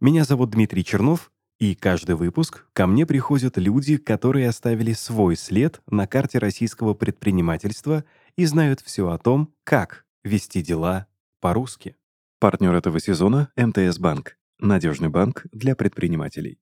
Меня зовут Дмитрий Чернов, и каждый выпуск ко мне приходят люди, которые оставили свой след на карте российского предпринимательства и знают все о том, как вести дела по-русски. Партнер этого сезона — МТС Банк. Надежный банк для предпринимателей.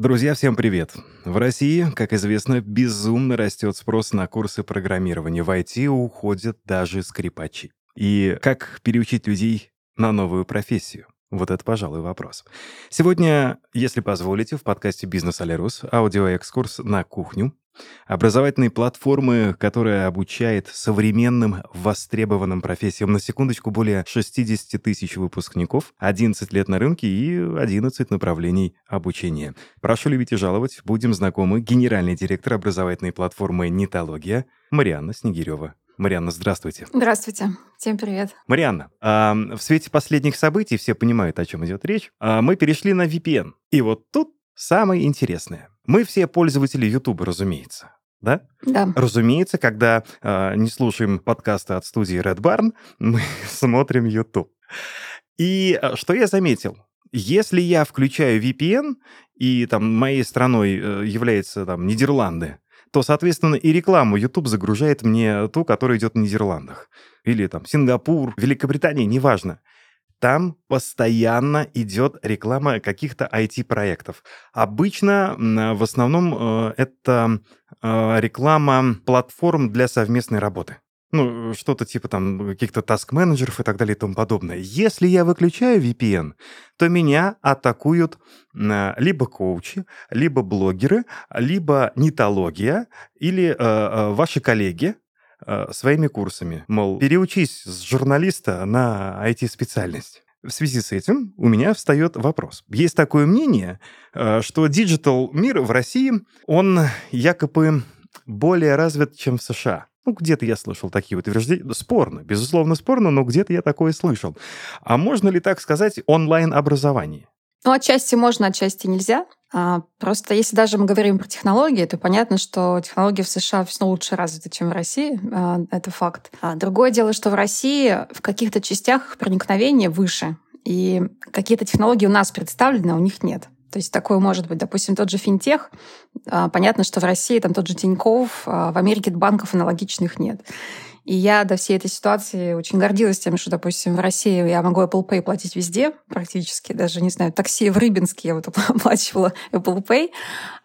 Друзья, всем привет! В России, как известно, безумно растет спрос на курсы программирования. В IT уходят даже скрипачи. И как переучить людей на новую профессию? Вот это, пожалуй, вопрос. Сегодня, если позволите, в подкасте «Бизнес Алерус» аудиоэкскурс на кухню Образовательные платформы, которая обучает современным востребованным профессиям. На секундочку, более 60 тысяч выпускников, 11 лет на рынке и 11 направлений обучения. Прошу любить и жаловать. Будем знакомы. Генеральный директор образовательной платформы «Нитология» Марианна Снегирева. Марианна, здравствуйте. Здравствуйте. Всем привет. Марианна, в свете последних событий, все понимают, о чем идет речь, э, мы перешли на VPN. И вот тут самое интересное. Мы все пользователи YouTube, разумеется. Да? Да. Разумеется, когда э, не слушаем подкасты от студии Red Barn, мы смотрим YouTube. И э, что я заметил? Если я включаю VPN, и там моей страной э, является там Нидерланды, то, соответственно, и рекламу YouTube загружает мне ту, которая идет в Нидерландах. Или там Сингапур, Великобритания, неважно там постоянно идет реклама каких-то IT-проектов. Обычно в основном э, это э, реклама платформ для совместной работы. Ну, что-то типа там каких-то таск-менеджеров и так далее и тому подобное. Если я выключаю VPN, то меня атакуют э, либо коучи, либо блогеры, либо Нетология или э, ваши коллеги, Э, своими курсами. Мол, переучись с журналиста на IT-специальность. В связи с этим у меня встает вопрос. Есть такое мнение, э, что digital мир в России, он якобы более развит, чем в США. Ну, где-то я слышал такие утверждения. Спорно, безусловно, спорно, но где-то я такое слышал. А можно ли так сказать онлайн-образование? Ну, отчасти можно, отчасти нельзя. А, просто если даже мы говорим про технологии, то понятно, что технологии в США все лучше развиты, чем в России. А, это факт. А другое дело, что в России в каких-то частях проникновения выше. И какие-то технологии у нас представлены, а у них нет. То есть такое может быть, допустим, тот же финтех. Понятно, что в России там тот же Тиньков, в Америке банков аналогичных нет. И я до всей этой ситуации очень гордилась тем, что, допустим, в России я могу Apple Pay платить везде практически. Даже, не знаю, такси в Рыбинске я вот оплачивала Apple Pay.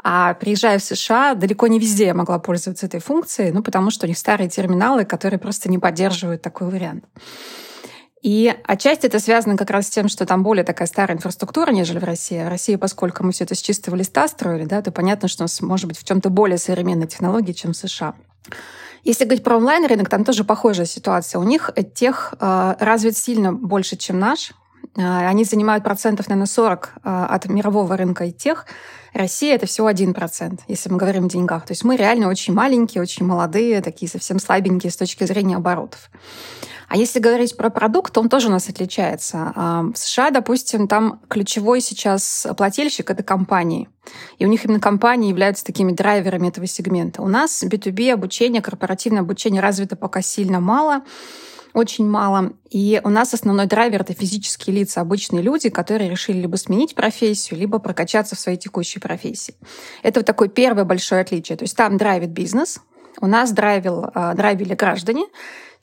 А приезжая в США, далеко не везде я могла пользоваться этой функцией, ну, потому что у них старые терминалы, которые просто не поддерживают такой вариант. И отчасти это связано как раз с тем, что там более такая старая инфраструктура, нежели в России. В России, поскольку мы все это с чистого листа строили, да, то понятно, что у нас может быть в чем-то более современные технологии, чем в США. Если говорить про онлайн-рынок, там тоже похожая ситуация. У них тех э, развит сильно больше, чем наш. Э, они занимают процентов, наверное, 40 э, от мирового рынка и тех. Россия — это всего 1%, если мы говорим о деньгах. То есть мы реально очень маленькие, очень молодые, такие совсем слабенькие с точки зрения оборотов. А если говорить про продукт, то он тоже у нас отличается. А, в США, допустим, там ключевой сейчас плательщик — это компании. И у них именно компании являются такими драйверами этого сегмента. У нас B2B обучение, корпоративное обучение развито пока сильно мало очень мало. И у нас основной драйвер — это физические лица, обычные люди, которые решили либо сменить профессию, либо прокачаться в своей текущей профессии. Это вот такое первое большое отличие. То есть там драйвит бизнес, у нас драйвил, а, драйвили граждане,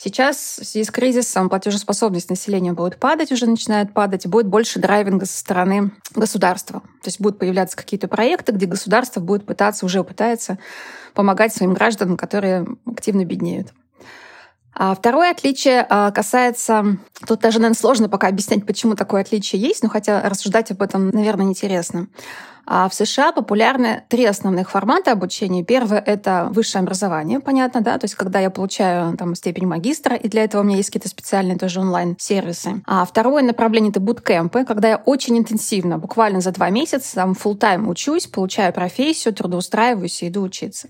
Сейчас в связи с кризисом платежеспособность населения будет падать, уже начинает падать, будет больше драйвинга со стороны государства. То есть будут появляться какие-то проекты, где государство будет пытаться, уже пытается помогать своим гражданам, которые активно беднеют. А второе отличие а, касается... Тут даже, наверное, сложно пока объяснять, почему такое отличие есть, но хотя рассуждать об этом, наверное, интересно. А в США популярны три основных формата обучения. Первое — это высшее образование, понятно, да, то есть когда я получаю там степень магистра, и для этого у меня есть какие-то специальные тоже онлайн-сервисы. А второе направление — это буткемпы, когда я очень интенсивно, буквально за два месяца, там, full тайм учусь, получаю профессию, трудоустраиваюсь и иду учиться.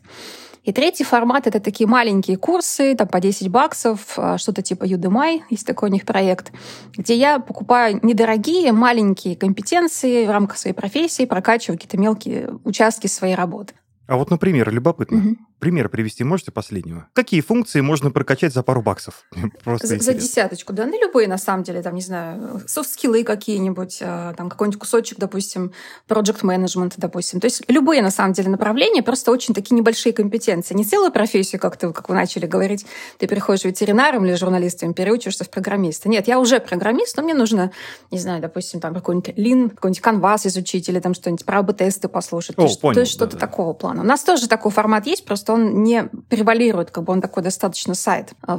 И третий формат — это такие маленькие курсы, там по 10 баксов, а, что-то типа Udemy, есть такой у них проект, где я покупаю недорогие, маленькие компетенции в рамках своей профессии, прокачиваю какие-то мелкие участки своей работы. А вот, например, любопытно. Угу. Пример привести можете последнего? Какие функции можно прокачать за пару баксов? Просто за, за десяточку, да, ну любые, на самом деле, там, не знаю, софт-скиллы какие-нибудь, а, там какой-нибудь кусочек, допустим, project management, допустим. То есть любые, на самом деле, направления, просто очень такие небольшие компетенции. Не целую профессию, как, ты, как вы начали говорить, ты переходишь ветеринаром или журналистом, переучишься в программиста. Нет, я уже программист, но мне нужно, не знаю, допустим, там какой-нибудь Lean, какой-нибудь Canvas изучить или там что-нибудь про тесты послушать. О, то, понял, есть что-то да, такого плана. У нас тоже такой формат есть, просто он не превалирует, как бы он такой достаточно сайт а.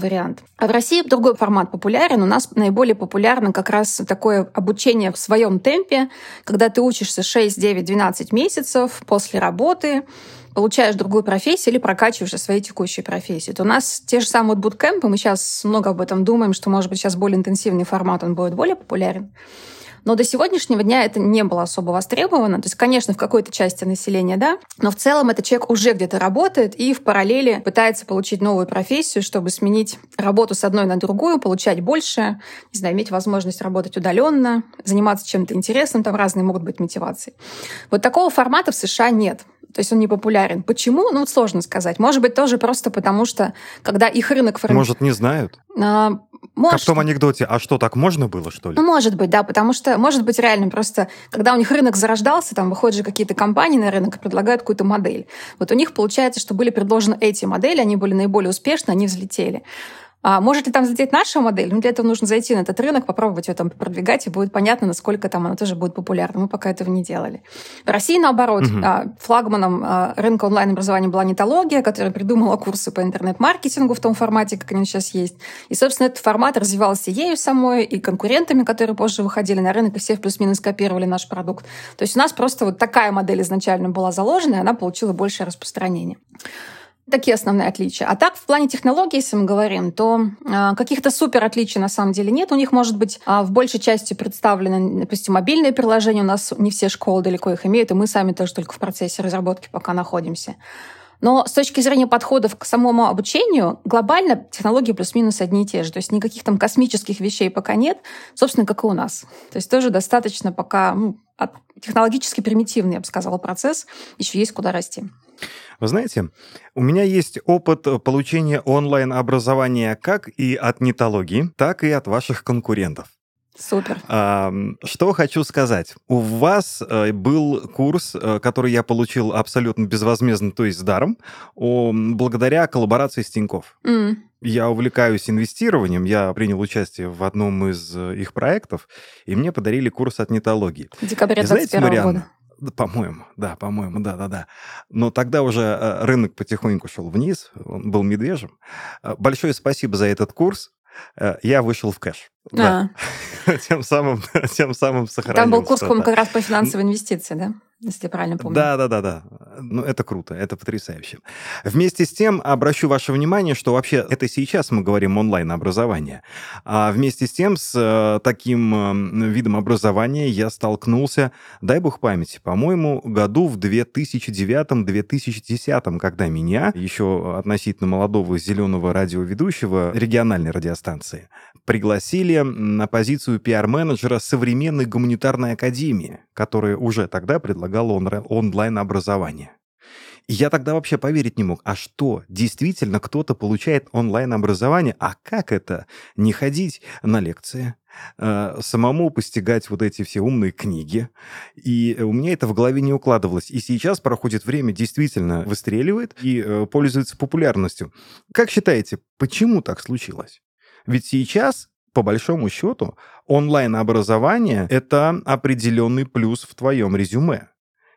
А в России другой формат популярен. У нас наиболее популярно как раз такое обучение в своем темпе, когда ты учишься 6, 9, 12 месяцев после работы, получаешь другую профессию или прокачиваешь своей текущей профессии. То у нас те же самые буткемпы, мы сейчас много об этом думаем, что, может быть, сейчас более интенсивный формат, он будет более популярен. Но до сегодняшнего дня это не было особо востребовано. То есть, конечно, в какой-то части населения, да, но в целом этот человек уже где-то работает и в параллели пытается получить новую профессию, чтобы сменить работу с одной на другую, получать больше, не знаю, иметь возможность работать удаленно, заниматься чем-то интересным, там разные могут быть мотивации. Вот такого формата в США нет. То есть он не популярен. Почему? Ну, сложно сказать. Может быть, тоже просто потому, что когда их рынок формирует... Может, не знают? Может. Как в том анекдоте, а что, так можно было, что ли? Ну, может быть, да, потому что, может быть, реально просто, когда у них рынок зарождался, там выходят же какие-то компании на рынок и предлагают какую-то модель. Вот у них получается, что были предложены эти модели, они были наиболее успешны, они взлетели. А может ли там взлететь наша модель? Ну, для этого нужно зайти на этот рынок, попробовать ее там продвигать, и будет понятно, насколько там она тоже будет популярна. Мы пока этого не делали. В России, наоборот, угу. флагманом а, рынка онлайн-образования была нетология, которая придумала курсы по интернет-маркетингу в том формате, как они сейчас есть. И, собственно, этот формат развивался ею самой, и конкурентами, которые позже выходили на рынок, и все плюс-минус копировали наш продукт. То есть у нас просто вот такая модель изначально была заложена, и она получила большее распространение. Такие основные отличия. А так, в плане технологий, если мы говорим, то э, каких-то супер отличий на самом деле нет. У них, может быть, э, в большей части представлены, допустим, мобильные приложения. У нас не все школы далеко их имеют, и мы сами тоже только в процессе разработки пока находимся. Но с точки зрения подходов к самому обучению, глобально технологии плюс-минус одни и те же. То есть никаких там космических вещей пока нет, собственно, как и у нас. То есть тоже достаточно пока ну, технологически примитивный, я бы сказала, процесс. Еще есть куда расти. Вы знаете, у меня есть опыт получения онлайн-образования как и от нетологии, так и от ваших конкурентов. Супер. Что хочу сказать. У вас э, был курс, э, который я получил абсолютно безвозмездно, то есть с даром, благодаря коллаборации с Тинькофф. Mm. Я увлекаюсь инвестированием, я принял участие в одном из э, их проектов, и мне подарили курс от нетологии. В декабре 2021 года. По-моему, да, по-моему, да-да-да. Но тогда уже э, рынок потихоньку шел вниз, он был медвежьим. Э, большое спасибо за этот курс. Э, я вышел в кэш. Да. А. тем самым, тем самым сохранил. Там был курс, по-моему, как раз по финансовой инвестиции, да? Если я правильно помню. Да, да, да, да. Ну, это круто, это потрясающе. Вместе с тем обращу ваше внимание, что вообще это сейчас мы говорим онлайн-образование. А вместе с тем с э, таким э, видом образования я столкнулся, дай бог памяти, по-моему, году в 2009-2010, когда меня, еще относительно молодого зеленого радиоведущего региональной радиостанции, пригласили на позицию пиар-менеджера современной гуманитарной академии, которая уже тогда предлагала онлайн-образование. И я тогда вообще поверить не мог, а что, действительно кто-то получает онлайн-образование, а как это? Не ходить на лекции, э, самому постигать вот эти все умные книги. И у меня это в голове не укладывалось. И сейчас проходит время, действительно выстреливает и э, пользуется популярностью. Как считаете, почему так случилось? Ведь сейчас по большому счету, онлайн-образование — это определенный плюс в твоем резюме.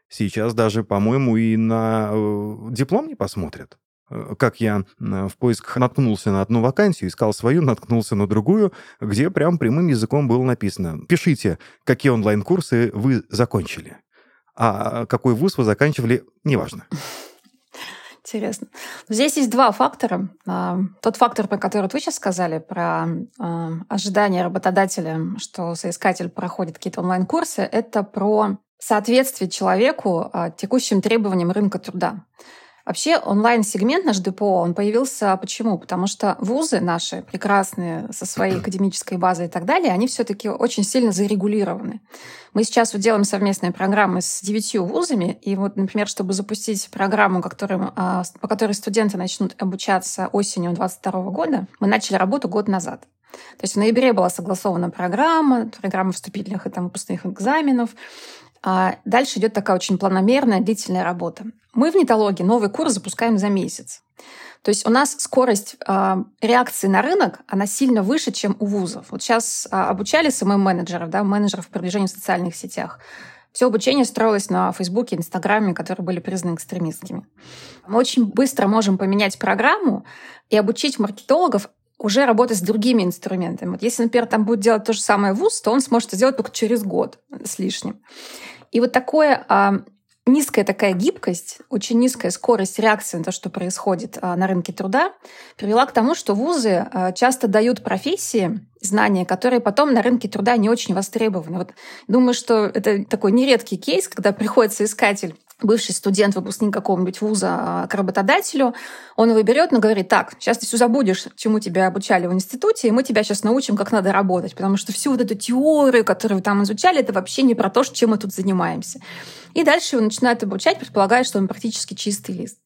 Сейчас даже, по-моему, и на э, диплом не посмотрят. Э, как я в поисках наткнулся на одну вакансию, искал свою, наткнулся на другую, где прям прямым языком было написано «Пишите, какие онлайн-курсы вы закончили». А какой вуз вы заканчивали, неважно. Интересно. Здесь есть два фактора. А, тот фактор, про который вы сейчас сказали, про а, ожидание работодателя, что соискатель проходит какие-то онлайн-курсы, это про соответствие человеку а, текущим требованиям рынка труда. Вообще онлайн-сегмент наш ДПО, он появился почему? Потому что вузы наши прекрасные со своей академической базой и так далее, они все таки очень сильно зарегулированы. Мы сейчас вот делаем совместные программы с девятью вузами, и вот, например, чтобы запустить программу, которым, а, по которой студенты начнут обучаться осенью 2022 года, мы начали работу год назад. То есть в ноябре была согласована программа, программа вступительных и там выпускных экзаменов. А дальше идет такая очень планомерная, длительная работа. Мы в нетологии новый курс запускаем за месяц. То есть у нас скорость э, реакции на рынок, она сильно выше, чем у вузов. Вот сейчас э, обучали СММ-менеджеров, да, менеджеров по продвижению в социальных сетях. Все обучение строилось на Фейсбуке, Инстаграме, которые были признаны экстремистскими. Мы очень быстро можем поменять программу и обучить маркетологов уже работать с другими инструментами. Вот если, например, там будет делать то же самое ВУЗ, то он сможет это сделать только через год с лишним. И вот такое а, низкая такая гибкость, очень низкая скорость реакции на то, что происходит а, на рынке труда, привела к тому, что вузы а, часто дают профессии, знания, которые потом на рынке труда не очень востребованы. Вот думаю, что это такой нередкий кейс, когда приходится искатель бывший студент, выпускник какого-нибудь вуза а, к работодателю, он его берет, но говорит, так, сейчас ты все забудешь, чему тебя обучали в институте, и мы тебя сейчас научим, как надо работать, потому что всю вот эту теорию, которую вы там изучали, это вообще не про то, чем мы тут занимаемся. И дальше его начинают обучать, предполагая, что он практически чистый лист.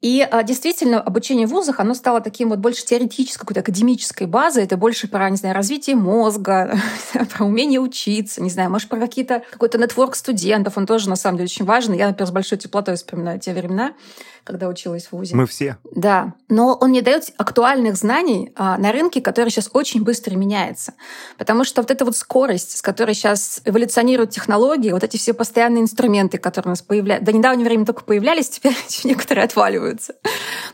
И а, действительно, обучение в вузах, оно стало таким вот больше теоретической, какой-то академической базой. Это больше про, не знаю, развитие мозга, про умение учиться, не знаю, может, про какие-то какой-то нетворк студентов. Он тоже, на самом деле, очень важен. Я, например, с большой теплотой вспоминаю те времена, когда училась в ВУЗе. Мы все. Да. Но он не дает актуальных знаний а, на рынке, который сейчас очень быстро меняется. Потому что вот эта вот скорость, с которой сейчас эволюционируют технологии, вот эти все постоянные инструменты, которые у нас появляются, до недавнего времени только появлялись, теперь некоторые отваливаются.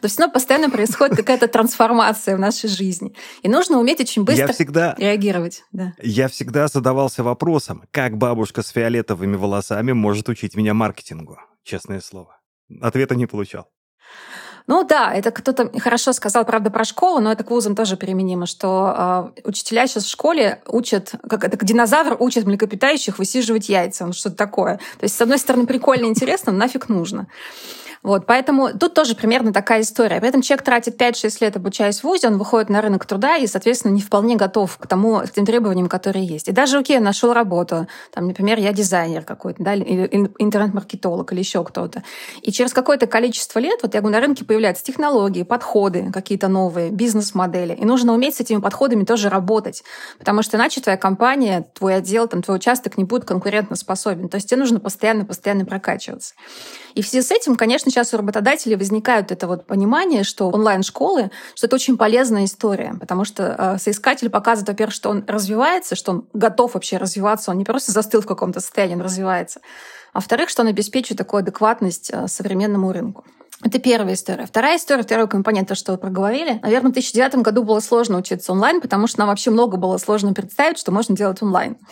Но все равно постоянно происходит какая-то трансформация в нашей жизни. И нужно уметь очень быстро я всегда, реагировать. Да. Я всегда задавался вопросом, как бабушка с фиолетовыми волосами может учить меня маркетингу, честное слово. Ответа не получал. Ну да, это кто-то хорошо сказал, правда, про школу, но это к вузам тоже применимо, что э, учителя сейчас в школе учат, как это, динозавр учат млекопитающих высиживать яйца, ну что-то такое. То есть, с одной стороны, прикольно, интересно, но нафиг нужно. Вот, поэтому тут тоже примерно такая история. При этом человек тратит 5-6 лет, обучаясь в ВУЗе, он выходит на рынок труда и, соответственно, не вполне готов к тому, к тем требованиям, которые есть. И даже, окей, нашел работу, там, например, я дизайнер какой-то, да, или интернет-маркетолог, или еще кто-то. И через какое-то количество лет, вот я говорю, на рынке появляются технологии, подходы какие-то новые, бизнес-модели. И нужно уметь с этими подходами тоже работать. Потому что иначе твоя компания, твой отдел, там, твой участок не будет конкурентоспособен. То есть тебе нужно постоянно-постоянно прокачиваться. И в связи с этим, конечно, сейчас у работодателей возникает это вот понимание, что онлайн-школы, что это очень полезная история, потому что э, соискатель показывает, во-первых, что он развивается, что он готов вообще развиваться, он не просто застыл в каком-то состоянии, он развивается. А во-вторых, что он обеспечивает такую адекватность э, современному рынку. Это первая история. Вторая история, второй компонент, то, что вы проговорили. Наверное, в 2009 году было сложно учиться онлайн, потому что нам вообще много было сложно представить, что можно делать онлайн.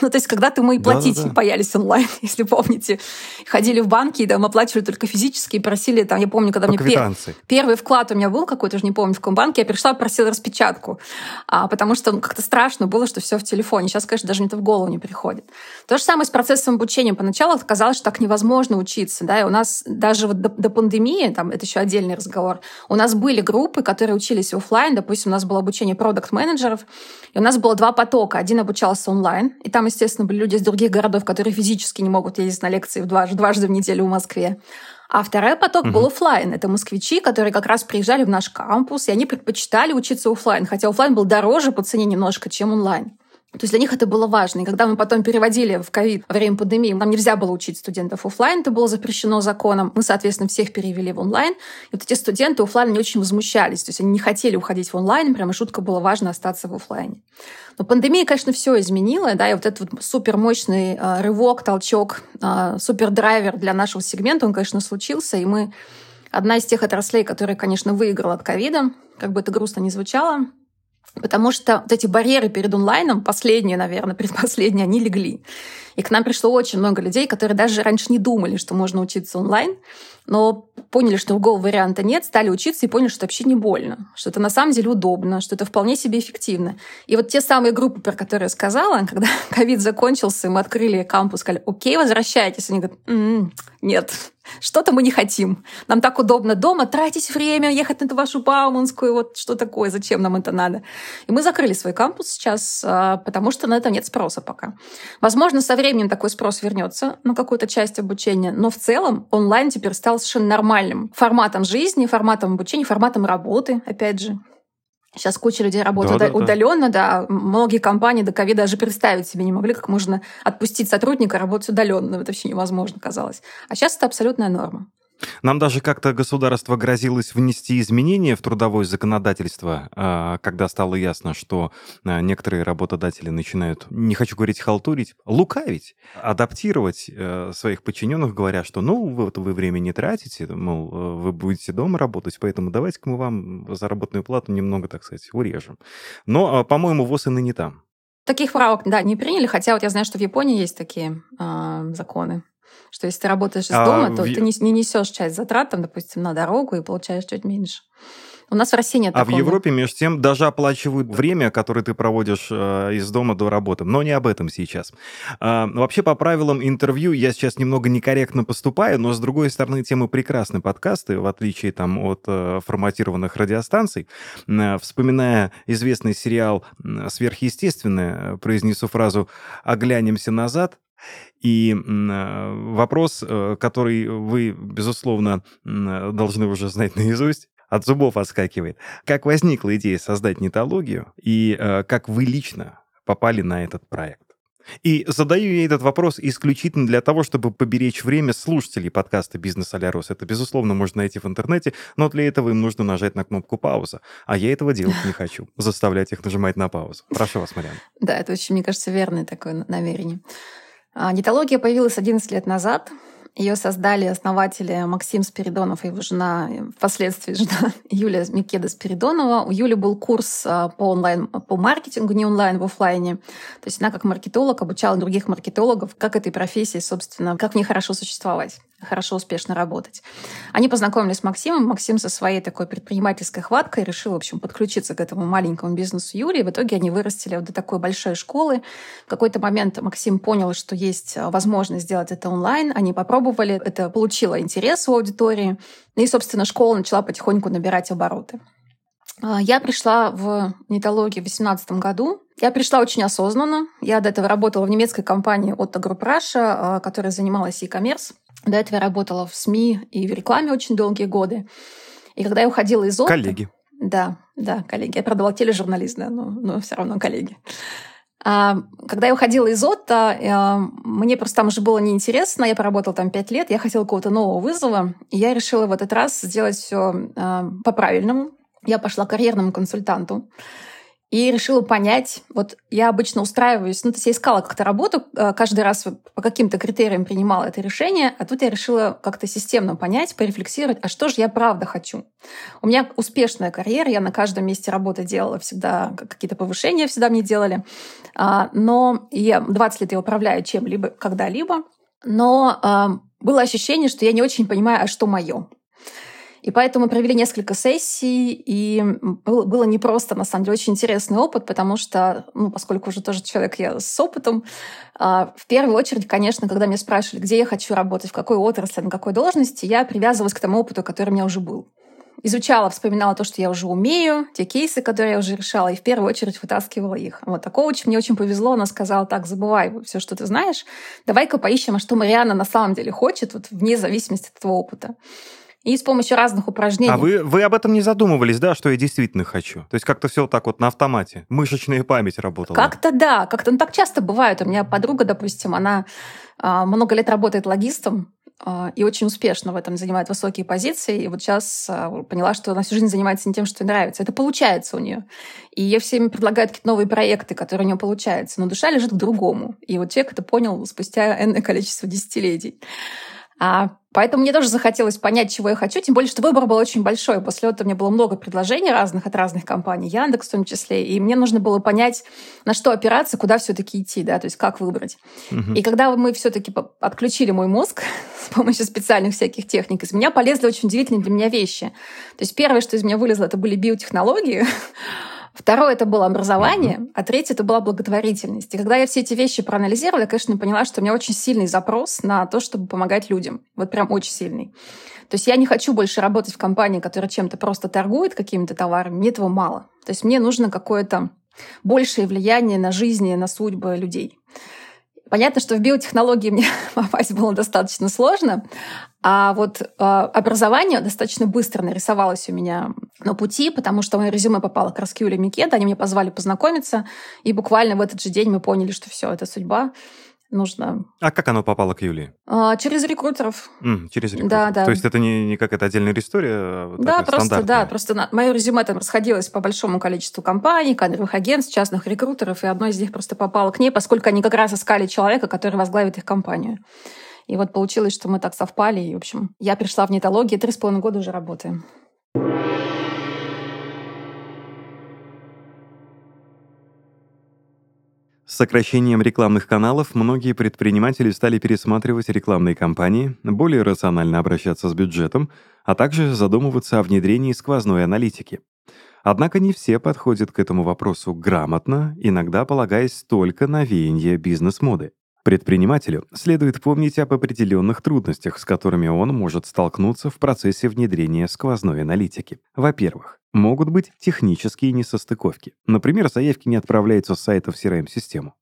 Ну, то есть когда-то мы и платить да, да, да. боялись онлайн, если помните. Ходили в банки, и там оплачивали только физически, и просили, там, я помню, когда По мне пер... первый вклад у меня был какой-то, уже не помню, в каком банке, я пришла, просила распечатку, а, потому что как-то страшно было, что все в телефоне. Сейчас, конечно, даже мне это в голову не приходит. То же самое с процессом обучения. Поначалу казалось, что так невозможно учиться. Да? И у нас даже вот до, до пандемии пандемии, там это еще отдельный разговор, у нас были группы, которые учились офлайн, допустим, у нас было обучение продукт-менеджеров, и у нас было два потока. Один обучался онлайн, и там, естественно, были люди из других городов, которые физически не могут ездить на лекции дважды, дважды в неделю в Москве. А второй поток угу. был офлайн. Это москвичи, которые как раз приезжали в наш кампус, и они предпочитали учиться офлайн, хотя офлайн был дороже по цене немножко, чем онлайн. То есть для них это было важно. И когда мы потом переводили в ковид во время пандемии, нам нельзя было учить студентов офлайн, это было запрещено законом. Мы, соответственно, всех перевели в онлайн. И вот эти студенты офлайн не очень возмущались. То есть они не хотели уходить в онлайн, прямо шутка было важно остаться в офлайне. Но пандемия, конечно, все изменила, да, и вот этот вот супер мощный э, рывок, толчок, э, супер драйвер для нашего сегмента, он, конечно, случился, и мы одна из тех отраслей, которая, конечно, выиграла от ковида, как бы это грустно ни звучало, Потому что вот эти барьеры перед онлайном, последние, наверное, предпоследние, они легли. И к нам пришло очень много людей, которые даже раньше не думали, что можно учиться онлайн, но поняли, что другого варианта нет, стали учиться и поняли, что вообще не больно, что это на самом деле удобно, что это вполне себе эффективно. И вот те самые группы, про которые я сказала, когда ковид закончился, мы открыли кампус, сказали, окей, возвращайтесь. Они говорят, м-м, нет, что-то мы не хотим. Нам так удобно дома тратить время, ехать на эту вашу Бауманскую, вот что такое, зачем нам это надо. И мы закрыли свой кампус сейчас, а, потому что на это нет спроса пока. Возможно, со временем такой спрос вернется на какую-то часть обучения, но в целом онлайн теперь стал совершенно нормальным форматом жизни, форматом обучения, форматом работы, опять же. Сейчас куча людей работают да, да, удаленно, да. да. Многие компании до ковида даже представить себе не могли, как можно отпустить сотрудника работать удаленно. Это вообще невозможно казалось. А сейчас это абсолютная норма. Нам даже как-то государство грозилось внести изменения в трудовое законодательство, а, когда стало ясно, что а, некоторые работодатели начинают, не хочу говорить халтурить, лукавить, адаптировать э, своих подчиненных, говоря, что ну вот вы время не тратите, мол, э, вы будете дома работать, поэтому давайте-ка мы вам заработную плату немного, так сказать, урежем. Но, а, по-моему, ВОЗ и ныне там. Таких правок, да, не приняли, хотя вот я знаю, что в Японии есть такие э, законы что если ты работаешь из а дома, то в... ты не, не несешь часть затрат, там, допустим, на дорогу и получаешь чуть меньше. У нас в России нет А такого. в Европе, между тем, даже оплачивают время, которое ты проводишь э, из дома до работы. Но не об этом сейчас. Э, вообще, по правилам интервью, я сейчас немного некорректно поступаю, но, с другой стороны, темы прекрасны подкасты, в отличие там, от э, форматированных радиостанций. Э, вспоминая известный сериал «Сверхъестественное», произнесу фразу «оглянемся назад», и э, вопрос, э, который вы, безусловно, должны уже знать наизусть, от зубов отскакивает. Как возникла идея создать нетологию и э, как вы лично попали на этот проект? И задаю я этот вопрос исключительно для того, чтобы поберечь время слушателей подкаста «Бизнес а Это, безусловно, можно найти в интернете, но для этого им нужно нажать на кнопку «Пауза». А я этого делать не хочу, заставлять их нажимать на паузу. Прошу вас, Марьяна. Да, это очень, мне кажется, верное такое намерение. А, нетология появилась 11 лет назад. Ее создали основатели Максим Спиридонов и его жена, впоследствии жена Юлия Микеда Спиридонова. У Юли был курс а, по онлайн, по маркетингу, не онлайн, в офлайне. То есть она как маркетолог обучала других маркетологов, как этой профессии, собственно, как в ней хорошо существовать хорошо, успешно работать. Они познакомились с Максимом. Максим со своей такой предпринимательской хваткой решил, в общем, подключиться к этому маленькому бизнесу Юрия. В итоге они вырастили вот до такой большой школы. В какой-то момент Максим понял, что есть а, возможность сделать это онлайн. Они попробовали, это получило интерес у аудитории. И, собственно, школа начала потихоньку набирать обороты. А, я пришла в нетологию в 2018 году. Я пришла очень осознанно. Я до этого работала в немецкой компании Otto Group Russia, которая занималась e-commerce. До этого я работала в СМИ и в рекламе очень долгие годы. И когда я уходила из Otto... Коллеги. Да, да, коллеги. Я, правда, была тележурналист, да, но, но все равно коллеги. А, когда я уходила из Отто, а, мне просто там уже было неинтересно. Я поработала там пять лет, я хотела какого-то нового вызова. И я решила в этот раз сделать все а, по-правильному. Я пошла к карьерному консультанту и решила понять, вот я обычно устраиваюсь, ну, то есть я искала как-то работу, э, каждый раз по каким-то критериям принимала это решение, а тут я решила как-то системно понять, порефлексировать, а что же я правда хочу. У меня успешная карьера, я на каждом месте работы делала всегда, какие-то повышения всегда мне делали, а, но я 20 лет я управляю чем-либо, когда-либо, но а, было ощущение, что я не очень понимаю, а что мое. И поэтому мы провели несколько сессий, и было, было непросто, на самом деле, очень интересный опыт, потому что, ну, поскольку уже тоже человек я с опытом, а, в первую очередь, конечно, когда меня спрашивали, где я хочу работать, в какой отрасли, на какой должности, я привязывалась к тому опыту, который у меня уже был изучала, вспоминала то, что я уже умею, те кейсы, которые я уже решала, и в первую очередь вытаскивала их. Вот, а коуч мне очень повезло, она сказала, так, забывай все, что ты знаешь, давай-ка поищем, а что Мариана на самом деле хочет, вот вне зависимости от этого опыта. И с помощью разных упражнений. А вы, вы об этом не задумывались, да, что я действительно хочу? То есть как-то все так вот на автомате, мышечная память работала? Как-то да, как-то ну, так часто бывает. У меня подруга, допустим, она а, много лет работает логистом, а, и очень успешно в этом занимает высокие позиции. И вот сейчас а, поняла, что она всю жизнь занимается не тем, что ей нравится. Это получается у нее. И ей всеми предлагают какие-то новые проекты, которые у нее получаются. Но душа лежит к другому. И вот человек это понял спустя энное количество десятилетий. А, поэтому мне тоже захотелось понять, чего я хочу, тем более, что выбор был очень большой. После этого у меня было много предложений разных от разных компаний, Яндекс в том числе, и мне нужно было понять, на что опираться, куда все таки идти, да, то есть как выбрать. Угу. И когда мы все таки отключили мой мозг с помощью специальных всяких техник, из меня полезли очень удивительные для меня вещи. То есть первое, что из меня вылезло, это были биотехнологии, Второе это было образование, а третье это была благотворительность. И когда я все эти вещи проанализировала, я, конечно, поняла, что у меня очень сильный запрос на то, чтобы помогать людям. Вот прям очень сильный. То есть я не хочу больше работать в компании, которая чем-то просто торгует какими-то товарами. Мне этого мало. То есть мне нужно какое-то большее влияние на жизни, на судьбы людей. Понятно, что в биотехнологии мне попасть было достаточно сложно, а вот э, образование достаточно быстро нарисовалось у меня на пути, потому что мое резюме попало к Раскюле Микеда, они меня позвали познакомиться, и буквально в этот же день мы поняли, что все, это судьба нужно... А как оно попало к Юлии? А, через рекрутеров. Mm, через рекрутеров. Да, да. То есть это не, не какая-то отдельная история, а Да, просто, да, просто на, мое резюме там расходилось по большому количеству компаний, кадровых агентств, частных рекрутеров, и одно из них просто попало к ней, поскольку они как раз искали человека, который возглавит их компанию. И вот получилось, что мы так совпали, и, в общем, я пришла в нетологию, три с половиной года уже работаем. С сокращением рекламных каналов многие предприниматели стали пересматривать рекламные кампании, более рационально обращаться с бюджетом, а также задумываться о внедрении сквозной аналитики. Однако не все подходят к этому вопросу грамотно, иногда полагаясь только на веяние бизнес-моды. Предпринимателю следует помнить об определенных трудностях, с которыми он может столкнуться в процессе внедрения сквозной аналитики. Во-первых, могут быть технические несостыковки. Например, заявки не отправляются с сайта в CRM-систему.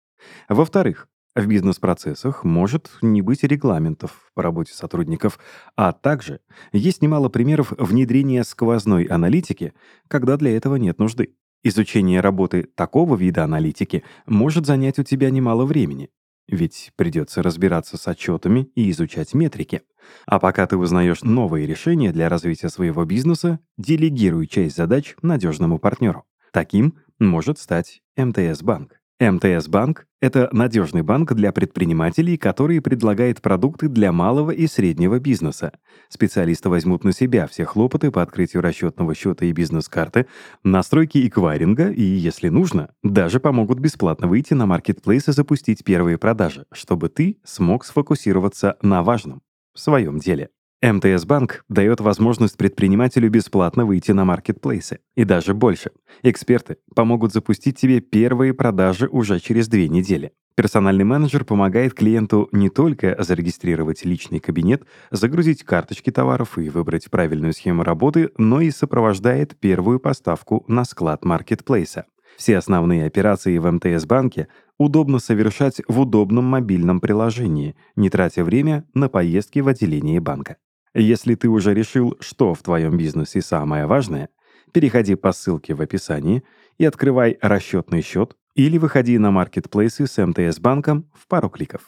Во-вторых, в бизнес-процессах может не быть регламентов по работе сотрудников, а также есть немало примеров внедрения сквозной аналитики, когда для этого нет нужды. Изучение работы такого вида аналитики может занять у тебя немало времени, ведь придется разбираться с отчетами и изучать метрики. А пока ты узнаешь новые решения для развития своего бизнеса, делегируй часть задач надежному партнеру. Таким может стать МТС-банк. МТС Банк — это надежный банк для предпринимателей, который предлагает продукты для малого и среднего бизнеса. Специалисты возьмут на себя все хлопоты по открытию расчетного счета и бизнес-карты, настройки эквайринга и, если нужно, даже помогут бесплатно выйти на маркетплейс и запустить первые продажи, чтобы ты смог сфокусироваться на важном — в своем деле. МТС Банк дает возможность предпринимателю бесплатно выйти на маркетплейсы. И даже больше. Эксперты помогут запустить тебе первые продажи уже через две недели. Персональный менеджер помогает клиенту не только зарегистрировать личный кабинет, загрузить карточки товаров и выбрать правильную схему работы, но и сопровождает первую поставку на склад маркетплейса. Все основные операции в МТС-банке удобно совершать в удобном мобильном приложении, не тратя время на поездки в отделение банка. Если ты уже решил, что в твоем бизнесе самое важное, переходи по ссылке в описании и открывай расчетный счет или выходи на маркетплейсы с МТС банком в пару кликов.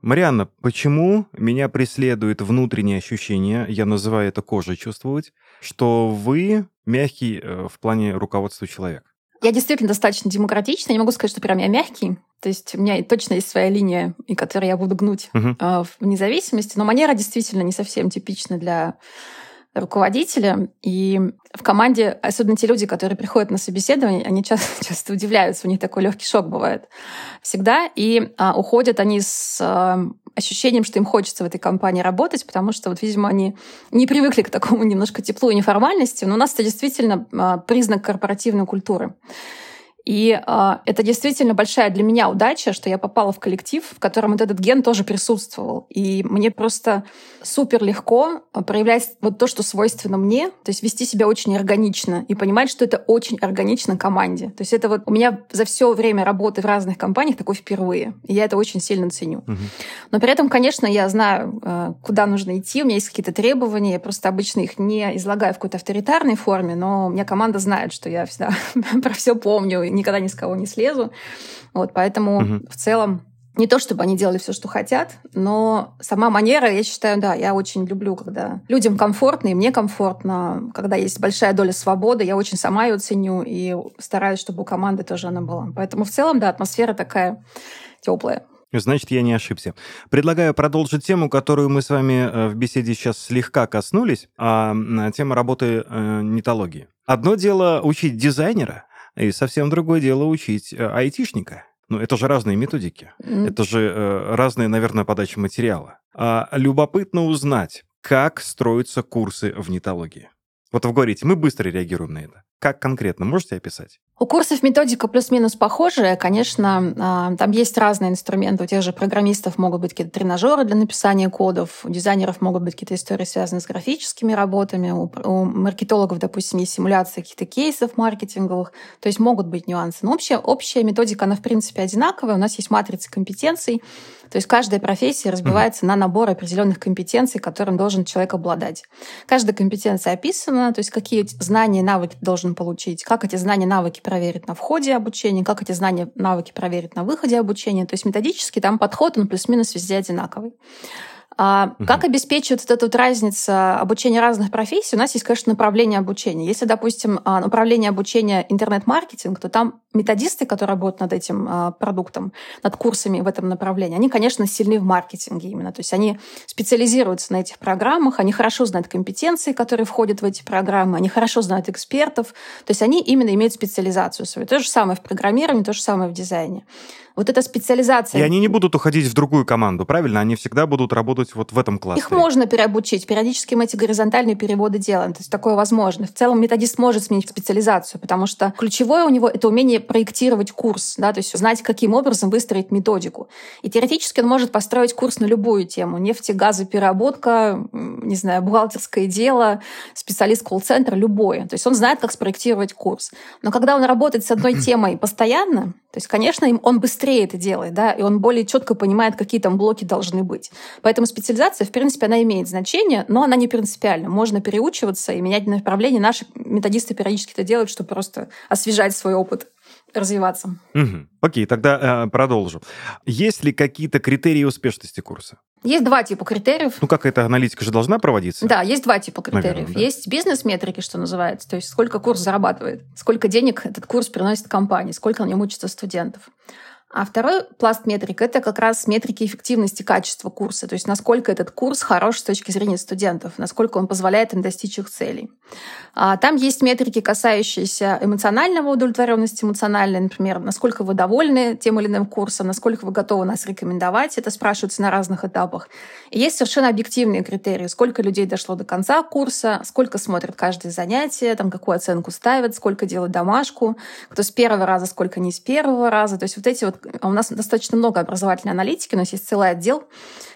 Марианна, почему меня преследует внутреннее ощущение, я называю это кожей чувствовать, что вы мягкий э, в плане руководства человек? Я действительно достаточно демократична. Не могу сказать, что прям я мягкий. То есть у меня точно есть своя линия, и которую я буду гнуть uh-huh. э, в независимости. Но манера действительно не совсем типична для руководителя. И в команде, особенно те люди, которые приходят на собеседование, они часто, часто удивляются, у них такой легкий шок бывает всегда. И а, уходят они с а, ощущением, что им хочется в этой компании работать, потому что, вот, видимо, они не привыкли к такому немножко теплу и неформальности. Но у нас это действительно а, признак корпоративной культуры. И э, это действительно большая для меня удача, что я попала в коллектив, в котором вот этот ген тоже присутствовал. И мне просто супер легко проявлять вот то, что свойственно мне, то есть вести себя очень органично и понимать, что это очень органично команде. То есть это вот у меня за все время работы в разных компаниях такое впервые. И я это очень сильно ценю. Угу. Но при этом, конечно, я знаю, э, куда нужно идти, у меня есть какие-то требования, я просто обычно их не излагаю в какой-то авторитарной форме, но у меня команда знает, что я всегда про все помню никогда ни с кого не слезу. Вот, поэтому угу. в целом не то, чтобы они делали все, что хотят, но сама манера, я считаю, да, я очень люблю, когда людям комфортно, и мне комфортно, когда есть большая доля свободы, я очень сама ее ценю и стараюсь, чтобы у команды тоже она была. Поэтому в целом, да, атмосфера такая теплая. Значит, я не ошибся. Предлагаю продолжить тему, которую мы с вами э, в беседе сейчас слегка коснулись, а тема работы э, нетологии. Одно дело учить дизайнера, и совсем другое дело учить э, айтишника. Ну, это же разные методики. Mm. Это же э, разные, наверное, подачи материала. А любопытно узнать, как строятся курсы в нетологии? Вот вы говорите, мы быстро реагируем на это. Как конкретно? Можете описать? У курсов методика плюс-минус похожая. Конечно, а, там есть разные инструменты. У тех же программистов могут быть какие-то тренажеры для написания кодов, у дизайнеров могут быть какие-то истории, связанные с графическими работами, у, у маркетологов, допустим, есть симуляции каких-то кейсов маркетинговых. То есть могут быть нюансы. Но общая, общая методика, она в принципе одинаковая. У нас есть матрица компетенций. То есть каждая профессия разбивается mm-hmm. на набор определенных компетенций, которым должен человек обладать. Каждая компетенция описана, то есть какие знания и навыки должен получить, как эти знания и навыки проверить на входе обучения, как эти знания и навыки проверить на выходе обучения. То есть методически там подход, он плюс-минус везде одинаковый. А угу. Как обеспечивать вот эту вот разницу обучения разных профессий? У нас есть, конечно, направление обучения. Если, допустим, а, направление обучения интернет-маркетинг, то там методисты, которые работают над этим а, продуктом, над курсами в этом направлении, они, конечно, сильны в маркетинге именно. То есть они специализируются на этих программах, они хорошо знают компетенции, которые входят в эти программы, они хорошо знают экспертов. То есть они именно имеют специализацию свою. То же самое в программировании, то же самое в дизайне вот эта специализация. И они не будут уходить в другую команду, правильно? Они всегда будут работать вот в этом классе. Их можно переобучить. Периодически мы эти горизонтальные переводы делаем. То есть такое возможно. В целом методист может сменить специализацию, потому что ключевое у него — это умение проектировать курс, да, то есть знать, каким образом выстроить методику. И теоретически он может построить курс на любую тему. Нефть, газопереработка, не знаю, бухгалтерское дело, специалист колл-центра, любое. То есть он знает, как спроектировать курс. Но когда он работает с одной темой постоянно, то есть, конечно, он быстрее это делает, да, и он более четко понимает, какие там блоки должны быть. Поэтому специализация, в принципе, она имеет значение, но она не принципиальна. Можно переучиваться и менять направление. Наши методисты периодически это делают, чтобы просто освежать свой опыт развиваться. Угу. Окей, тогда э, продолжу. Есть ли какие-то критерии успешности курса? Есть два типа критериев. Ну, как эта аналитика же должна проводиться? Да, есть два типа критериев. Наверное, да. Есть бизнес-метрики, что называется, то есть сколько курс зарабатывает, сколько денег этот курс приносит компании, сколько на нем учатся студентов. А второй пласт метрик — это как раз метрики эффективности качества курса, то есть насколько этот курс хорош с точки зрения студентов, насколько он позволяет им достичь их целей. А там есть метрики, касающиеся эмоционального удовлетворенности, эмоциональной, например, насколько вы довольны тем или иным курсом, насколько вы готовы нас рекомендовать, это спрашивается на разных этапах. И есть совершенно объективные критерии, сколько людей дошло до конца курса, сколько смотрят каждое занятие, там, какую оценку ставят, сколько делают домашку, кто с первого раза, сколько не с первого раза. То есть вот эти вот у нас достаточно много образовательной аналитики, у нас есть целый отдел,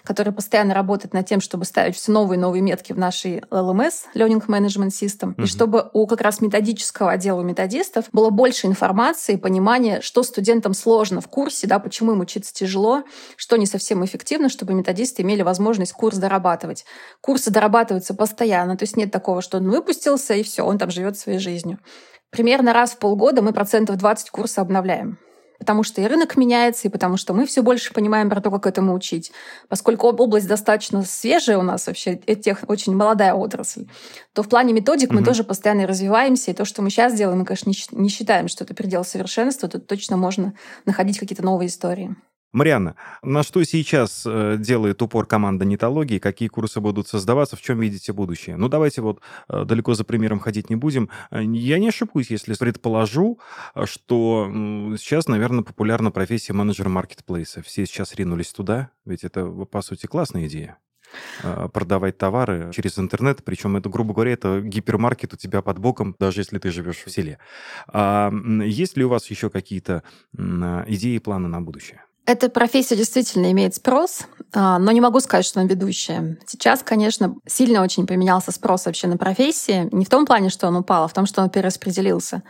который постоянно работает над тем, чтобы ставить все новые и новые метки в нашей LMS, Learning Management System, угу. и чтобы у как раз методического отдела методистов было больше информации, понимания, что студентам сложно в курсе, да, почему им учиться тяжело, что не совсем эффективно, чтобы методисты имели возможность курс дорабатывать. Курсы дорабатываются постоянно, то есть нет такого, что он выпустился, и все, он там живет своей жизнью. Примерно раз в полгода мы процентов 20 курса обновляем потому что и рынок меняется, и потому что мы все больше понимаем про то, как этому учить. Поскольку область достаточно свежая у нас вообще, тех очень молодая отрасль, то в плане методик угу. мы тоже постоянно развиваемся, и то, что мы сейчас делаем, мы, конечно, не считаем, что это предел совершенства, тут точно можно находить какие-то новые истории. Марианна, на что сейчас э, делает упор команда нетологии, какие курсы будут создаваться, в чем видите будущее? Ну, давайте вот э, далеко за примером ходить не будем. Э, я не ошибусь, если предположу, что сейчас, наверное, популярна профессия менеджера маркетплейса. Все сейчас ринулись туда, ведь это, по сути, классная идея продавать товары через интернет, причем это, грубо говоря, это гипермаркет у тебя под боком, даже если ты живешь в селе. А есть ли у вас еще какие-то идеи и планы на будущее? Эта профессия действительно имеет спрос, а, но не могу сказать, что она ведущая. Сейчас, конечно, сильно очень поменялся спрос вообще на профессии. Не в том плане, что он упал, а в том, что он перераспределился.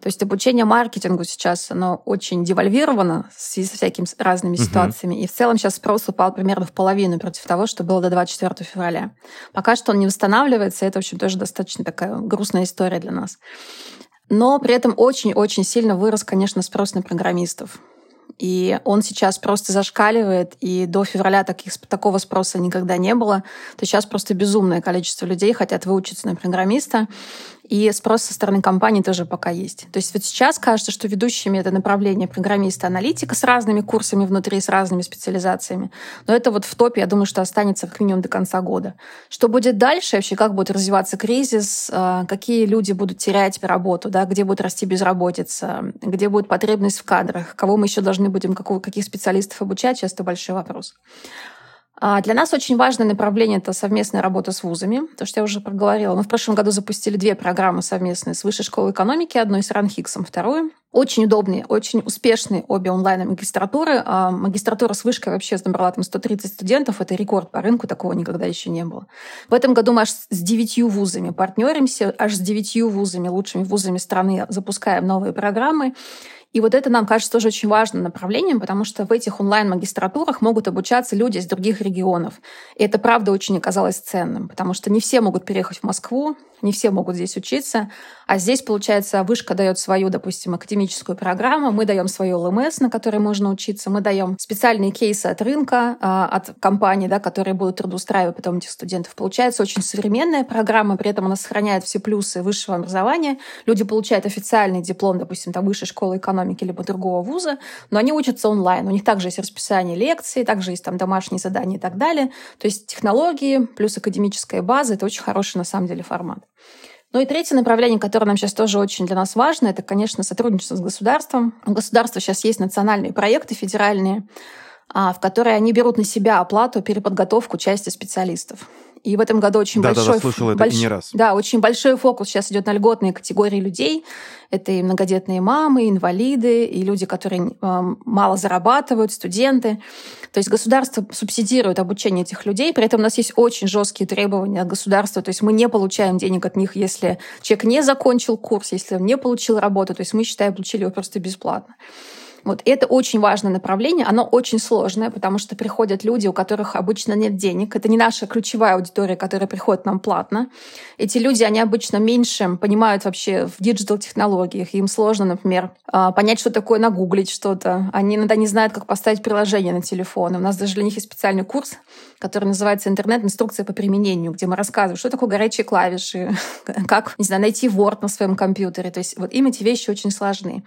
То есть обучение маркетингу сейчас, оно очень девальвировано в связи со всякими разными uh-huh. ситуациями. И в целом сейчас спрос упал примерно в половину против того, что было до 24 февраля. Пока что он не восстанавливается, это, в общем, тоже достаточно такая грустная история для нас. Но при этом очень-очень сильно вырос, конечно, спрос на программистов и он сейчас просто зашкаливает, и до февраля таких, такого спроса никогда не было, то сейчас просто безумное количество людей хотят выучиться на программиста, и спрос со стороны компании тоже пока есть. То есть вот сейчас кажется, что ведущими это направление программиста-аналитика с разными курсами внутри, с разными специализациями. Но это вот в топе, я думаю, что останется как минимум до конца года. Что будет дальше вообще, как будет развиваться кризис, а, какие люди будут терять работу, да, где будет расти безработица, где будет потребность в кадрах, кого мы еще должны будем, каких специалистов обучать, сейчас это большой вопрос. А для нас очень важное направление — это совместная работа с вузами. То, что я уже проговорила. Мы в прошлом году запустили две программы совместные с Высшей школой экономики, одной с Ранхиксом, вторую. Очень удобные, очень успешные обе онлайн-магистратуры. А магистратура с вышкой вообще набрала там 130 студентов. Это рекорд по рынку, такого никогда еще не было. В этом году мы аж с девятью вузами партнеримся, аж с девятью вузами, лучшими вузами страны запускаем новые программы. И вот это нам кажется тоже очень важным направлением, потому что в этих онлайн-магистратурах могут обучаться люди из других регионов. И это, правда, очень оказалось ценным, потому что не все могут переехать в Москву, не все могут здесь учиться. А здесь, получается, вышка дает свою, допустим, академическую программу, мы даем свою ЛМС, на которой можно учиться, мы даем специальные кейсы от рынка, а, от компаний, да, которые будут трудоустраивать потом этих студентов. Получается очень современная программа, при этом она сохраняет все плюсы высшего образования. Люди получают официальный диплом, допустим, там высшей школы экономики либо другого вуза, но они учатся онлайн. У них также есть расписание лекций, также есть там домашние задания и так далее. То есть технологии плюс академическая база — это очень хороший на самом деле формат. Ну и третье направление, которое нам сейчас тоже очень для нас важно, это, конечно, сотрудничество с государством. У государства сейчас есть национальные проекты федеральные, а, в которые они берут на себя оплату, переподготовку части специалистов. И в этом году очень да, большой... Да, да, слышал это больш... не раз. Да, очень большой фокус сейчас идет на льготные категории людей. Это и многодетные мамы, и инвалиды, и люди, которые э, мало зарабатывают, студенты. То есть государство субсидирует обучение этих людей, при этом у нас есть очень жесткие требования от государства. То есть мы не получаем денег от них, если человек не закончил курс, если он не получил работу. То есть мы, считаем, получили его просто бесплатно. Вот это очень важное направление, оно очень сложное, потому что приходят люди, у которых обычно нет денег. Это не наша ключевая аудитория, которая приходит нам платно. Эти люди, они обычно меньше понимают вообще в диджитал-технологиях. Им сложно, например, а, понять, что такое нагуглить что-то. Они иногда не знают, как поставить приложение на телефон. У нас даже для них есть специальный курс, который называется «Интернет-инструкция по применению», где мы рассказываем, что такое горячие клавиши, как, не знаю, найти Word на своем компьютере. То есть вот им эти вещи очень сложны.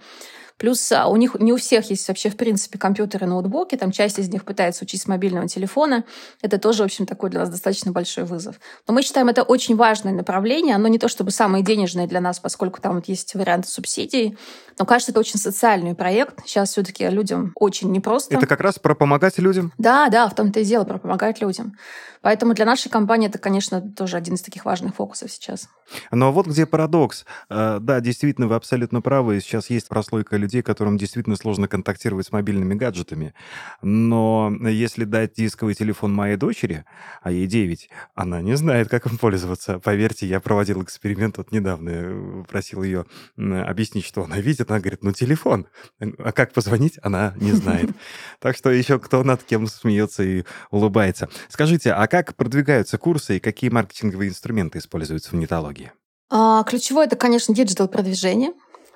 Плюс а, у них не у всех есть вообще, в принципе, компьютеры, ноутбуки. Там часть из них пытается учить с мобильного телефона. Это тоже, в общем, такой для нас достаточно большой вызов. Но мы считаем, это очень важное направление. Оно не то чтобы самое денежное для нас, поскольку там вот есть варианты субсидий. Но кажется, это очень социальный проект. Сейчас все таки людям очень непросто. Это как раз про помогать людям? Да, да, в том-то и дело, про помогать людям. Поэтому для нашей компании это, конечно, тоже один из таких важных фокусов сейчас. Но вот где парадокс. Э, да, действительно, вы абсолютно правы. Сейчас есть прослойка людей, которым действительно сложно контактировать с мобильными гаджетами. Но если дать дисковый телефон моей дочери, а ей 9, она не знает, как им пользоваться. Поверьте, я проводил эксперимент вот недавно, э, просил ее объяснить, что она видит. Она говорит, ну, телефон. А как позвонить? Она не знает. Так что еще кто над кем смеется и улыбается. Скажите, а как продвигаются курсы и какие маркетинговые инструменты используются в нетологии? А, ключевое это, конечно, диджитал-продвижение,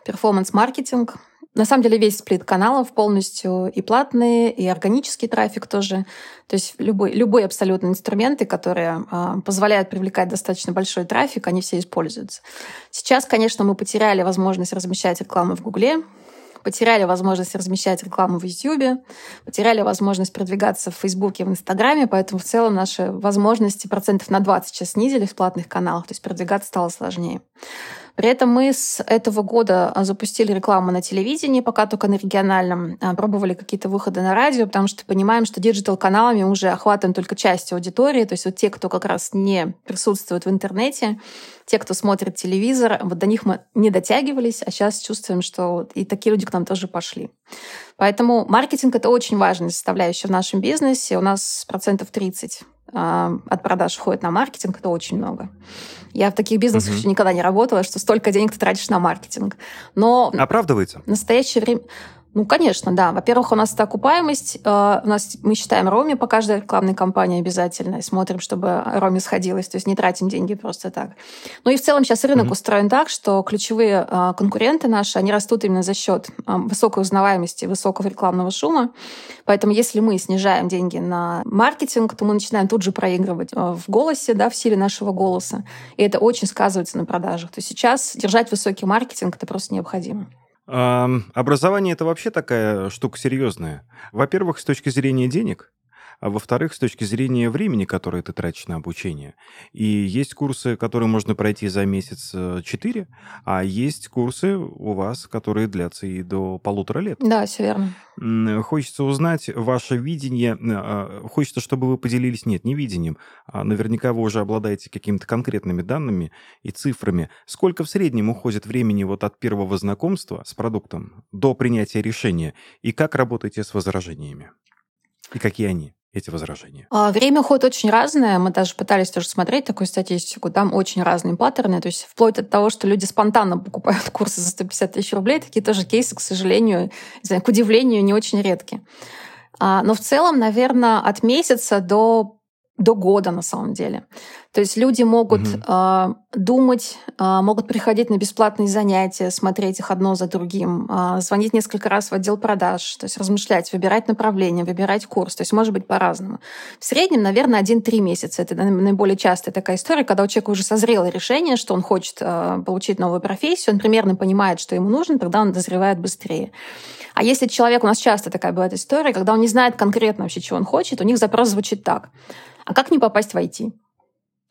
перформанс-маркетинг. На самом деле весь сплит каналов полностью и платные, и органический трафик тоже. То есть любой, любой абсолютно инструменты, которые э, позволяют привлекать достаточно большой трафик, они все используются. Сейчас, конечно, мы потеряли возможность размещать рекламу в Гугле, потеряли возможность размещать рекламу в YouTube, потеряли возможность продвигаться в Фейсбуке, в Инстаграме, поэтому в целом наши возможности процентов на 20 сейчас снизились в платных каналах, то есть продвигаться стало сложнее. При этом мы с этого года а, запустили рекламу на телевидении, пока только на региональном, а, пробовали какие-то выходы на радио, потому что понимаем, что digital-каналами уже охватываем только часть аудитории, то есть вот те, кто как раз не присутствует в интернете, те, кто смотрит телевизор, вот до них мы не дотягивались, а сейчас чувствуем, что и такие люди к нам тоже пошли. Поэтому маркетинг — это очень важная составляющая в нашем бизнесе. У нас процентов 30 а, от продаж уходит на маркетинг, это очень много. Я в таких бизнесах угу. еще никогда не работала, что столько денег ты тратишь на маркетинг. Но Оправдывается? В настоящее время... Ну, конечно, да. Во-первых, у нас это окупаемость. Э, у нас мы считаем роми по каждой рекламной кампании обязательно и смотрим, чтобы роми сходилось, то есть не тратим деньги просто так. Ну и в целом сейчас рынок mm-hmm. устроен так, что ключевые э, конкуренты наши, они растут именно за счет э, высокой узнаваемости, высокого рекламного шума. Поэтому если мы снижаем деньги на маркетинг, то мы начинаем тут же проигрывать в голосе, да, в силе нашего голоса. И это очень сказывается на продажах. То есть сейчас держать высокий маркетинг это просто необходимо. Образование это вообще такая штука серьезная. Во-первых, с точки зрения денег, а во-вторых, с точки зрения времени, которое ты тратишь на обучение. И есть курсы, которые можно пройти за месяц 4, э, а есть курсы у вас, которые длятся и до полутора лет. Да, все верно. Хочется узнать ваше видение. А, хочется, чтобы вы поделились, нет, не видением, а наверняка вы уже обладаете какими-то конкретными данными и цифрами. Сколько в среднем уходит времени вот от первого знакомства с продуктом до принятия решения? И как работаете с возражениями? И какие они? Эти возражения? А, время уходит очень разное. Мы даже пытались тоже смотреть такую статистику. Там очень разные паттерны. То есть вплоть от того, что люди спонтанно покупают курсы за 150 тысяч рублей, такие тоже кейсы, к сожалению, знаю, к удивлению, не очень редки. А, но в целом, наверное, от месяца до до года на самом деле. То есть люди могут угу. э, думать, э, могут приходить на бесплатные занятия, смотреть их одно за другим, э, звонить несколько раз в отдел продаж, то есть размышлять, выбирать направление, выбирать курс. То есть может быть по-разному. В среднем, наверное, один-три месяца. Это наиболее частая такая история, когда у человека уже созрело решение, что он хочет э, получить новую профессию, он примерно понимает, что ему нужно, тогда он дозревает быстрее. А если человек, у нас часто такая бывает история, когда он не знает конкретно вообще, чего он хочет, у них запрос звучит так. А как не попасть в IT?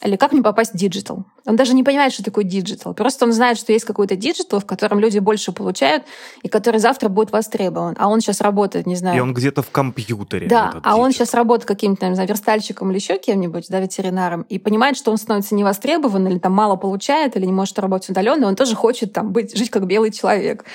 Или как не попасть в digital? Он даже не понимает, что такое digital. Просто он знает, что есть какой-то digital, в котором люди больше получают, и который завтра будет востребован. А он сейчас работает, не знаю... И он где-то в компьютере. Да, а digital. он сейчас работает каким-то, не знаю, верстальщиком или еще кем-нибудь, да, ветеринаром, и понимает, что он становится невостребован, или там мало получает, или не может работать удаленно, он тоже хочет там быть, жить как белый человек.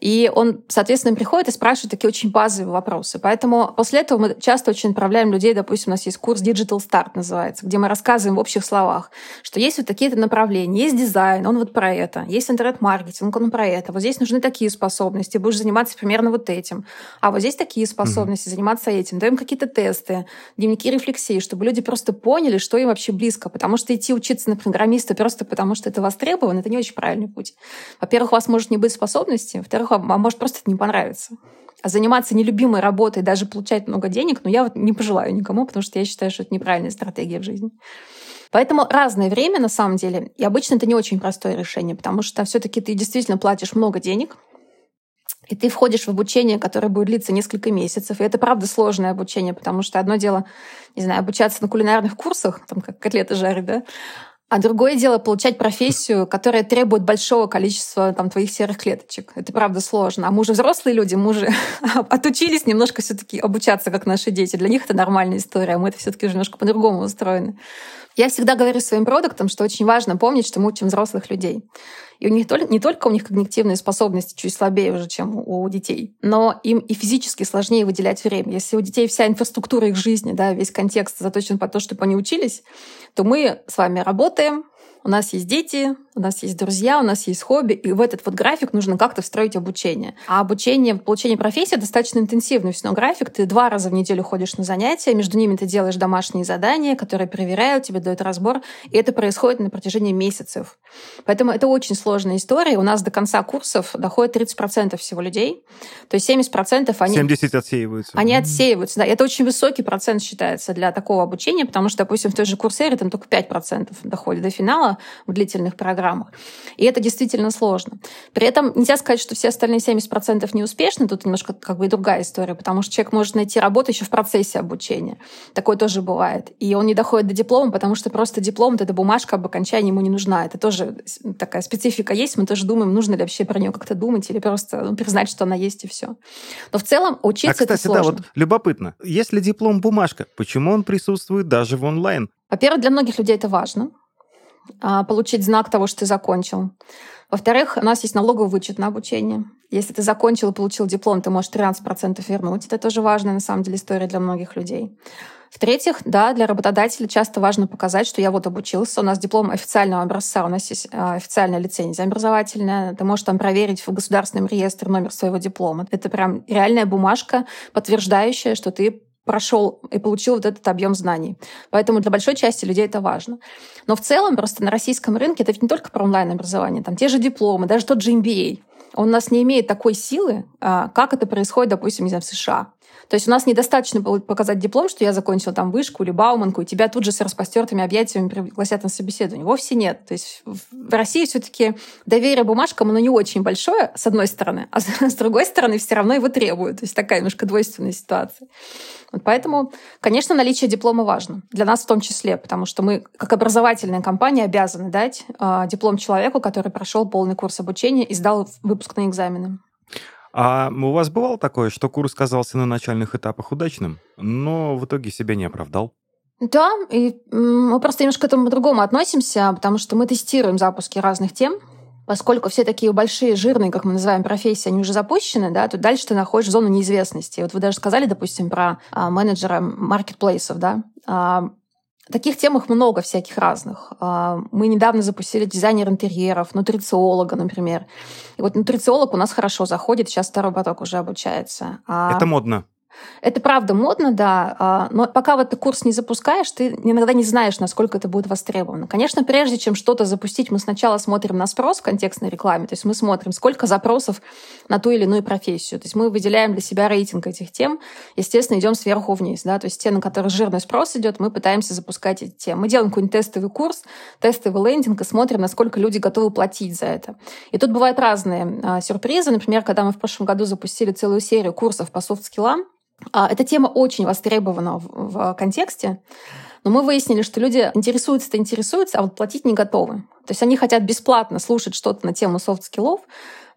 И он, соответственно, приходит и спрашивает такие очень базовые вопросы. Поэтому после этого мы часто очень направляем людей, допустим, у нас есть курс Digital Start называется, где мы рассказываем в общих словах, что есть вот такие-то направления, есть дизайн, он вот про это, есть интернет-маркетинг, он про это, вот здесь нужны такие способности, будешь заниматься примерно вот этим, а вот здесь такие способности, mm-hmm. заниматься этим. Даем какие-то тесты, дневники рефлексии, чтобы люди просто поняли, что им вообще близко, потому что идти учиться на программиста просто потому, что это востребовано, это не очень правильный путь. Во-первых, у вас может не быть способности, во-вторых, во-первых, а может просто это не понравится. А заниматься нелюбимой работой, даже получать много денег, ну, я вот не пожелаю никому, потому что я считаю, что это неправильная стратегия в жизни. Поэтому разное время, на самом деле, и обычно это не очень простое решение, потому что все таки ты действительно платишь много денег, и ты входишь в обучение, которое будет длиться несколько месяцев. И это, правда, сложное обучение, потому что одно дело, не знаю, обучаться на кулинарных курсах, там как котлеты жарить, да, а другое дело получать профессию, которая требует большого количества там, твоих серых клеточек. Это правда сложно. А мы уже взрослые люди, мы уже отучились немножко все таки обучаться, как наши дети. Для них это нормальная история, а мы это все таки уже немножко по-другому устроены. Я всегда говорю своим продуктам, что очень важно помнить, что мы учим взрослых людей. И у них не только у них когнитивные способности чуть слабее уже, чем у детей, но им и физически сложнее выделять время. Если у детей вся инфраструктура их жизни, да, весь контекст заточен по то, чтобы они учились, то мы с вами работаем, у нас есть дети, у нас есть друзья, у нас есть хобби, и в этот вот график нужно как-то встроить обучение. А обучение, получение профессии достаточно интенсивный все равно график. Ты два раза в неделю ходишь на занятия, между ними ты делаешь домашние задания, которые проверяют, тебе дают разбор, и это происходит на протяжении месяцев. Поэтому это очень сложная история. У нас до конца курсов доходит 30% всего людей. То есть 70% они... 70 отсеиваются. Они отсеиваются, да. Это очень высокий процент считается для такого обучения, потому что, допустим, в той же курсере там только 5% доходит до финала в длительных программах программах. И это действительно сложно. При этом нельзя сказать, что все остальные 70% неуспешны. Тут немножко как бы и другая история, потому что человек может найти работу еще в процессе обучения. Такое тоже бывает. И он не доходит до диплома, потому что просто диплом, вот эта бумажка об окончании ему не нужна. Это тоже такая специфика есть. Мы тоже думаем, нужно ли вообще про нее как-то думать или просто ну, признать, что она есть и все. Но в целом учиться а, кстати, это сложно. да, вот любопытно. Если диплом бумажка, почему он присутствует даже в онлайн? Во-первых, для многих людей это важно. А, получить знак того, что ты закончил. Во-вторых, у нас есть налоговый вычет на обучение. Если ты закончил и получил диплом, ты можешь 13% вернуть. Это тоже важная, на самом деле, история для многих людей. В-третьих, да, для работодателя часто важно показать, что я вот обучился, у нас диплом официального образца, у нас есть а, официальная лицензия образовательная, ты можешь там проверить в государственном реестре номер своего диплома. Это прям реальная бумажка, подтверждающая, что ты прошел и получил вот этот объем знаний. Поэтому для большой части людей это важно. Но в целом просто на российском рынке это ведь не только про онлайн-образование. Там те же дипломы, даже тот же MBA. Он у нас не имеет такой силы, а, как это происходит, допустим, не знаю, в США. То есть у нас недостаточно показать диплом, что я закончила там вышку или бауманку, и тебя тут же с распростертыми объятиями пригласят на собеседование. Вовсе нет. То есть в России все таки доверие бумажкам, оно не очень большое, с одной стороны, а с другой стороны все равно его требуют. То есть такая немножко двойственная ситуация. Вот поэтому, конечно, наличие диплома важно. Для нас в том числе, потому что мы, как образовательная компания, обязаны дать э, диплом человеку, который прошел полный курс обучения и сдал выпускные экзамены. А у вас бывало такое, что курс казался на начальных этапах удачным, но в итоге себя не оправдал? Да, и мы просто немножко к этому по-другому относимся, потому что мы тестируем запуски разных тем, поскольку все такие большие, жирные, как мы называем, профессии, они уже запущены, да, то дальше ты находишь зону неизвестности. Вот вы даже сказали, допустим, про а, менеджера маркетплейсов, да. А, Таких темах много всяких разных. А, мы недавно запустили дизайнер интерьеров, нутрициолога, например. И вот нутрициолог у нас хорошо заходит, сейчас второй поток уже обучается. А Это модно. Это правда модно, да, а, но пока вот ты курс не запускаешь, ты иногда не знаешь, насколько это будет востребовано. Конечно, прежде чем что-то запустить, мы сначала смотрим на спрос в контекстной рекламе, то есть мы смотрим, сколько запросов на ту или иную профессию. То есть мы выделяем для себя рейтинг этих тем, естественно, идем сверху вниз, да, то есть те, на которые жирный спрос идет, мы пытаемся запускать эти темы. Мы делаем какой-нибудь тестовый курс, тестовый лендинг и смотрим, насколько люди готовы платить за это. И тут бывают разные а, сюрпризы. Например, когда мы в прошлом году запустили целую серию курсов по софт-скиллам, эта тема очень востребована в контексте, но мы выяснили, что люди интересуются-то интересуются, а вот платить не готовы. То есть они хотят бесплатно слушать что-то на тему софт-скиллов,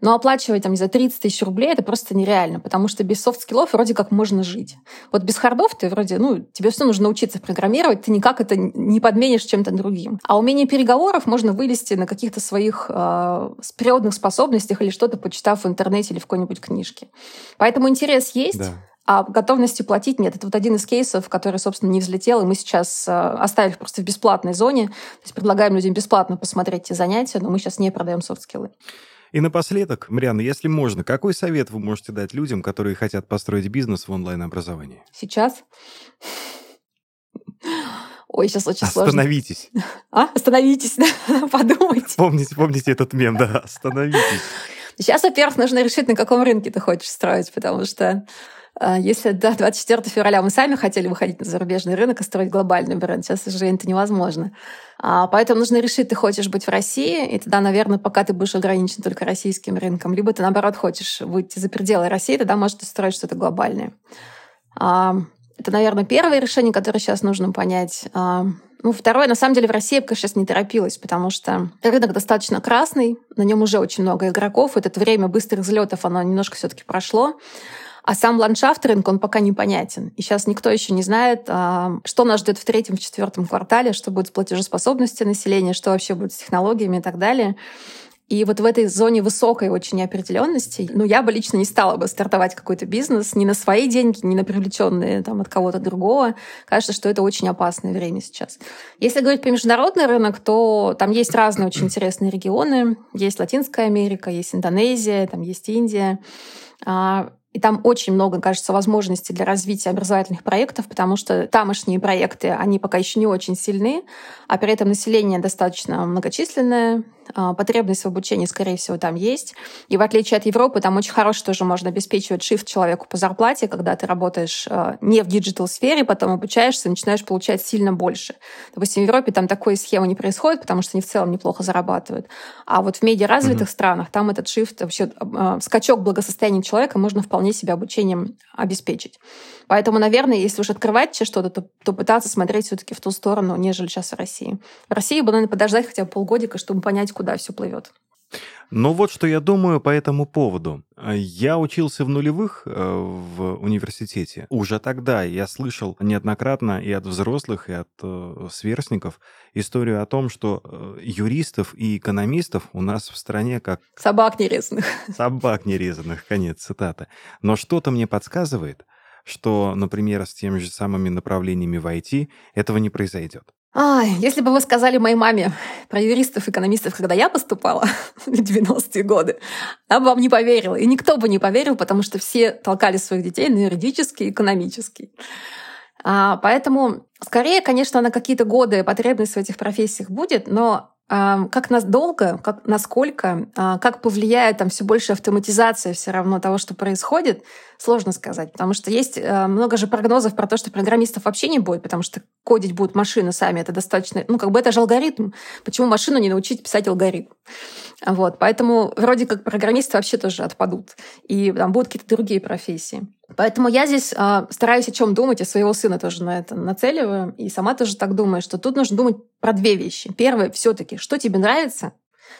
но оплачивать там, не знаю, 30 тысяч рублей это просто нереально, потому что без софт-скиллов вроде как можно жить. Вот без хардов ты вроде, ну, тебе все нужно научиться программировать, ты никак это не подменишь чем-то другим. А умение переговоров можно вылезти на каких-то своих э, природных способностях или что-то почитав в интернете или в какой-нибудь книжке. Поэтому интерес есть. Да. А готовности платить нет. Это вот один из кейсов, который, собственно, не взлетел, и мы сейчас э, оставили просто в бесплатной зоне. То есть предлагаем людям бесплатно посмотреть эти занятия, но мы сейчас не продаем софт-скиллы. И напоследок, Марианна, если можно, какой совет вы можете дать людям, которые хотят построить бизнес в онлайн-образовании? Сейчас? Ой, сейчас очень Остановитесь. сложно. А? Остановитесь, подумайте. Помните, помните этот мем, да, остановитесь. Сейчас, во-первых, нужно решить, на каком рынке ты хочешь строить, потому что если до 24 февраля мы сами хотели выходить на зарубежный рынок и строить глобальный бренд, сейчас уже это невозможно. А, поэтому нужно решить, ты хочешь быть в России, и тогда, наверное, пока ты будешь ограничен только российским рынком, либо ты, наоборот, хочешь выйти за пределы России, тогда, может, ты строить что-то глобальное. А, это, наверное, первое решение, которое сейчас нужно понять. Ну, второе, на самом деле, в России я бы, сейчас не торопилась, потому что рынок достаточно красный, на нем уже очень много игроков, это время быстрых взлетов, оно немножко все таки прошло. А сам ландшафт рынка, он пока непонятен. И сейчас никто еще не знает, а, что нас ждет в третьем, в четвертом квартале, что будет с платежеспособностью населения, что вообще будет с технологиями и так далее. И вот в этой зоне высокой очень неопределенности, ну, я бы лично не стала бы стартовать какой-то бизнес ни на свои деньги, ни на привлеченные там, от кого-то другого. Кажется, что это очень опасное время сейчас. Если говорить про международный рынок, то там есть разные очень интересные регионы. Есть Латинская Америка, есть Индонезия, там есть Индия. И там очень много, кажется, возможностей для развития образовательных проектов, потому что тамошние проекты, они пока еще не очень сильны, а при этом население достаточно многочисленное, потребность в обучении, скорее всего, там есть. И в отличие от Европы, там очень хорошо тоже можно обеспечивать shift человеку по зарплате, когда ты работаешь а, не в digital-сфере, потом обучаешься, начинаешь получать сильно больше. Допустим, в Европе там такой схемы не происходит, потому что они в целом неплохо зарабатывают. А вот в менее развитых mm-hmm. странах там этот shift, вообще а, скачок благосостояния человека можно вполне себе обучением обеспечить. Поэтому, наверное, если уж открывать что-то, то, то пытаться смотреть все таки в ту сторону, нежели сейчас в России. В России бы, наверное, подождать хотя бы полгодика, чтобы понять, куда все плывет. Ну вот что я думаю по этому поводу. Я учился в нулевых э, в университете. Уже тогда я слышал неоднократно и от взрослых, и от э, сверстников историю о том, что э, юристов и экономистов у нас в стране как... Собак нерезанных. Собак нерезанных, конец цитаты. Но что-то мне подсказывает, что, например, с теми же самыми направлениями в IT этого не произойдет. А, если бы вы сказали моей маме про юристов, экономистов, когда я поступала в 90-е годы, она бы вам не поверила. И никто бы не поверил, потому что все толкали своих детей на юридический, экономический. А, поэтому, скорее, конечно, на какие-то годы потребность в этих профессиях будет, но как надолго, как, насколько, а, как повлияет там все больше автоматизация все равно того, что происходит, сложно сказать. Потому что есть э, много же прогнозов про то, что программистов вообще не будет, потому что кодить будут машины сами. Это достаточно... Ну, как бы это же алгоритм. Почему машину не научить писать алгоритм? Вот. Поэтому вроде как программисты вообще тоже отпадут. И там будут какие-то другие профессии. Поэтому я здесь э, стараюсь о чем думать, и своего сына тоже на это нацеливаю, и сама тоже так думаю, что тут нужно думать про две вещи. Первое, все-таки, что тебе нравится,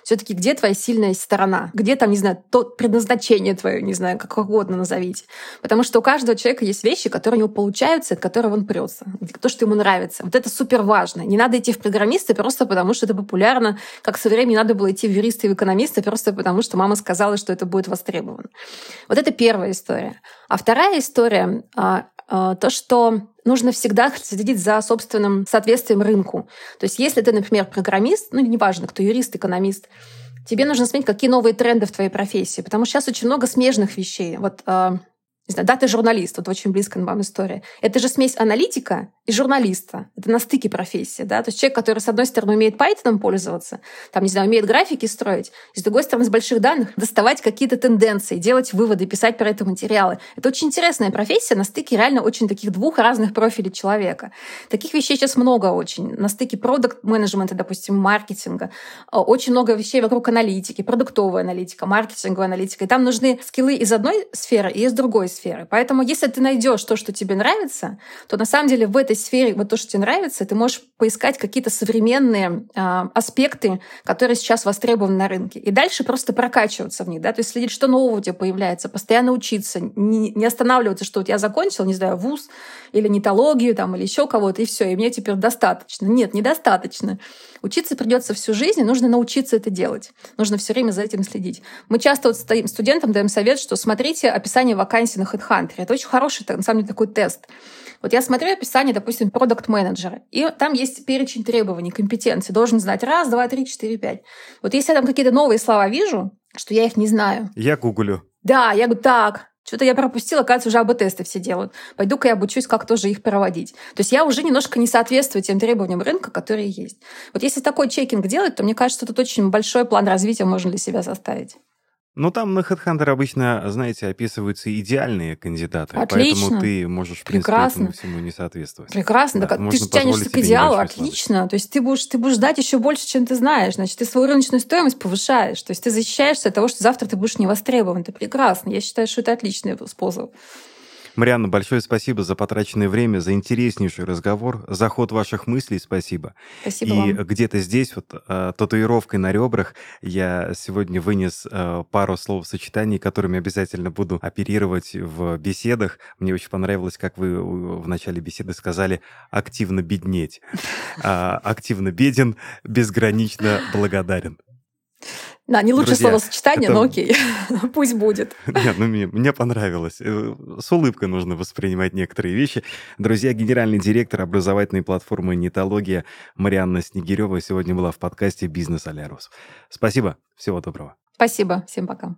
все-таки где твоя сильная сторона, где там, не знаю, то предназначение твое, не знаю, как угодно назовите. Потому что у каждого человека есть вещи, которые у него получаются, от которых он прется, то, что ему нравится. Вот это супер важно. Не надо идти в программисты просто потому, что это популярно, как со временем надо было идти в юристы и в экономисты просто потому, что мама сказала, что это будет востребовано. Вот это первая история. А вторая история а, то, что нужно всегда следить за собственным соответствием рынку. То есть если ты, например, программист, ну, неважно, кто юрист, экономист, тебе нужно смотреть, какие новые тренды в твоей профессии, потому что сейчас очень много смежных вещей. Вот а, не знаю, да, ты журналист, вот очень близко к вам история. Это же смесь аналитика и журналиста. Это на стыке профессии, да. То есть человек, который, с одной стороны, умеет Python пользоваться, там, не знаю, умеет графики строить, и с другой стороны, с больших данных доставать какие-то тенденции, делать выводы, писать про это материалы. Это очень интересная профессия на стыке реально очень таких двух разных профилей человека. Таких вещей сейчас много очень. На стыке продукт-менеджмента, допустим, маркетинга. А, очень много вещей вокруг аналитики, продуктовая аналитика, маркетинговая аналитика. И там нужны скиллы из одной сферы и из другой сферы. Поэтому если ты найдешь то, что тебе нравится, то на самом деле в этой сфере вот то, что тебе нравится, ты можешь поискать какие-то современные э, аспекты, которые сейчас востребованы на рынке. И дальше просто прокачиваться в них, да, то есть следить, что нового у тебя появляется, постоянно учиться, не, не останавливаться, что вот я закончил, не знаю, вуз или нетологию там, или еще кого-то, и все, и мне теперь достаточно. Нет, недостаточно. Учиться придется всю жизнь, и нужно научиться это делать. Нужно все время за этим следить. Мы часто вот стоим студентам даем совет, что смотрите описание вакансий на HeadHunter. Это очень хороший, на самом деле, такой тест. Вот я смотрю описание, допустим, продукт менеджера и там есть перечень требований, компетенций. Должен знать раз, два, три, четыре, пять. Вот если я там какие-то новые слова вижу, что я их не знаю. Я гуглю. Да, я говорю, так, что-то я пропустила, оказывается, уже АБ-тесты все делают. Пойду-ка я обучусь, как тоже их проводить. То есть я уже немножко не соответствую тем требованиям рынка, которые есть. Вот если такой чекинг делать, то мне кажется, тут очень большой план развития можно для себя составить. Ну, там на HeadHunter обычно, знаете, описываются идеальные кандидаты, Отлично. поэтому ты можешь, в принципе, Прекрасно. этому всему не соответствовать. Прекрасно. Да, так, ты же тянешься к идеалу, отлично. То есть ты будешь, ты будешь ждать еще больше, чем ты знаешь. Значит, ты свою рыночную стоимость повышаешь. То есть ты защищаешься от того, что завтра ты будешь не востребован. Это прекрасно. Я считаю, что это отличный способ. Марианна, большое спасибо за потраченное время, за интереснейший разговор, за ход ваших мыслей спасибо. Спасибо И вам. где-то здесь, вот э, татуировкой на ребрах, я сегодня вынес э, пару слов-сочетаний, которыми обязательно буду оперировать в беседах. Мне очень понравилось, как вы в начале беседы сказали «активно беднеть». А, активно беден, безгранично благодарен. Да, не лучшее Друзья, словосочетание, это- но окей, пусть будет. Нет, ну мне, мне понравилось. Э, С улыбкой нужно воспринимать некоторые вещи. Друзья, генеральный директор образовательной платформы «Нетология» Марианна Снегирева сегодня была в подкасте «Бизнес Алярус». Спасибо, всего доброго. Спасибо, всем пока.